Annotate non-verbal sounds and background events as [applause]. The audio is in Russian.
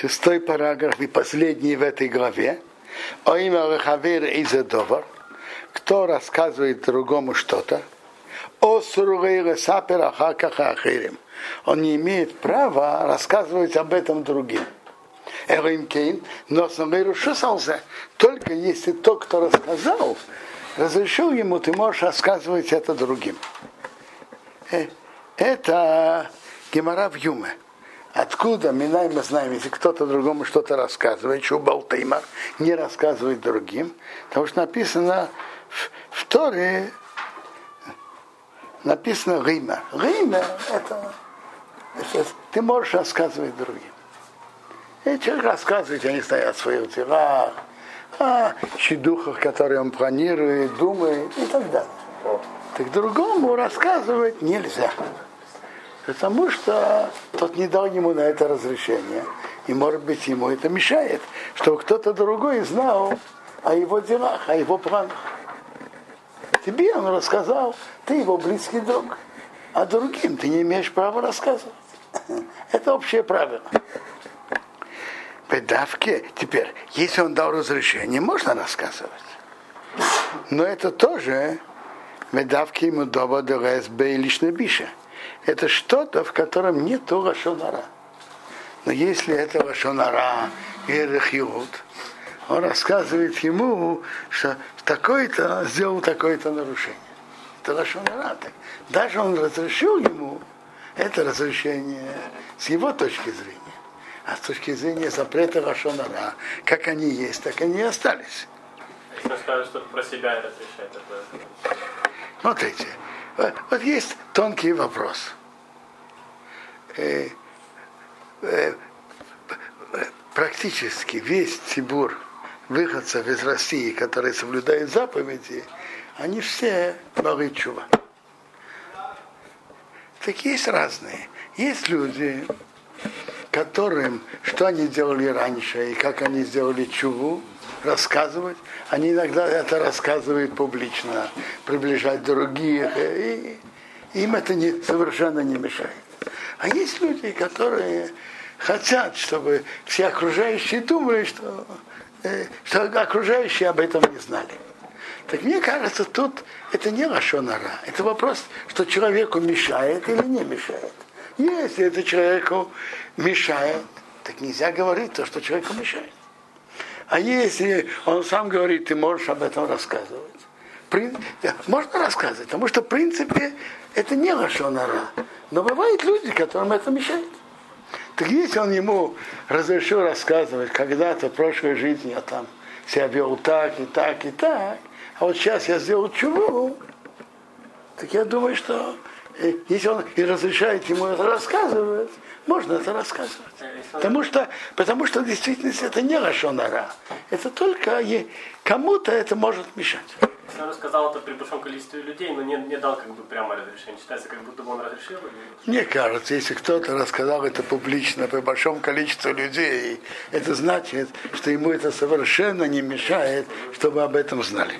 шестой параграф и последний в этой главе. О имя Рехавир Изедовар, кто рассказывает другому что-то, о Сапер Ахакаха Ахирим. Он не имеет права рассказывать об этом другим. Эрим Кейн, но Сангейрушусался, только если тот, кто рассказал, разрешил ему, ты можешь рассказывать это другим. Э, это Гемора в Юме. Откуда Минай мы знаем, если кто-то другому что-то рассказывает, что Балтеймар не рассказывает другим, потому что написано в, в Торе, написано Рима. Рима это, это ты можешь рассказывать другим. И человек рассказывает, я не знаю, о своих делах, о щедухах, которые он планирует, думает и так далее. Так другому рассказывать нельзя. Потому что тот не дал ему на это разрешение. И может быть ему это мешает, чтобы кто-то другой знал о его делах, о его планах. Тебе он рассказал, ты его близкий друг, а другим ты не имеешь права рассказывать. [laughs] Это общее правило. Бедавке, теперь, если он дал разрешение, можно рассказывать. Но это тоже Медавки ему доба ДРСБ и лично биша. Это что-то, в котором нет Лашонара. Но если это Лашонара и Рехиот, он рассказывает ему, что такой-то сделал такое-то нарушение. Это Лашонара. Даже он разрешил ему это разрешение с его точки зрения. А с точки зрения запрета Лашонара, как они есть, так они и остались. Если он скажет что про себя разрешает, это... Смотрите, вот есть тонкий вопрос. Э, э, практически весь Тибур выходцев из России, которые соблюдают заповеди, они все чува. Так есть разные. Есть люди, которым, что они делали раньше и как они сделали чуву, рассказывать. Они иногда это рассказывают публично, приближать других, и им это не, совершенно не мешает. А есть люди, которые хотят, чтобы все окружающие думали, что, э, что окружающие об этом не знали. Так мне кажется, тут это не лошонара. Это вопрос, что человеку мешает или не мешает. Если это человеку мешает, так нельзя говорить то, что человеку мешает. А если он сам говорит, ты можешь об этом рассказывать. Можно рассказывать, потому что в принципе это не лошонара. Но бывают люди, которым это мешает. Так если он ему разрешил рассказывать, когда-то в прошлой жизни я там себя вел так и так и так, а вот сейчас я сделал чего, так я думаю, что если он и разрешает ему это рассказывать, можно это рассказывать. Потому что, потому что в действительности это не Рашонара. Это только кому-то это может мешать. Если он рассказал это при большом количестве людей, но не, не дал как бы прямо разрешение. Считается, как будто бы он разрешил? Или... Мне кажется, если кто-то рассказал это публично при большом количестве людей, это значит, что ему это совершенно не мешает, чтобы об этом знали.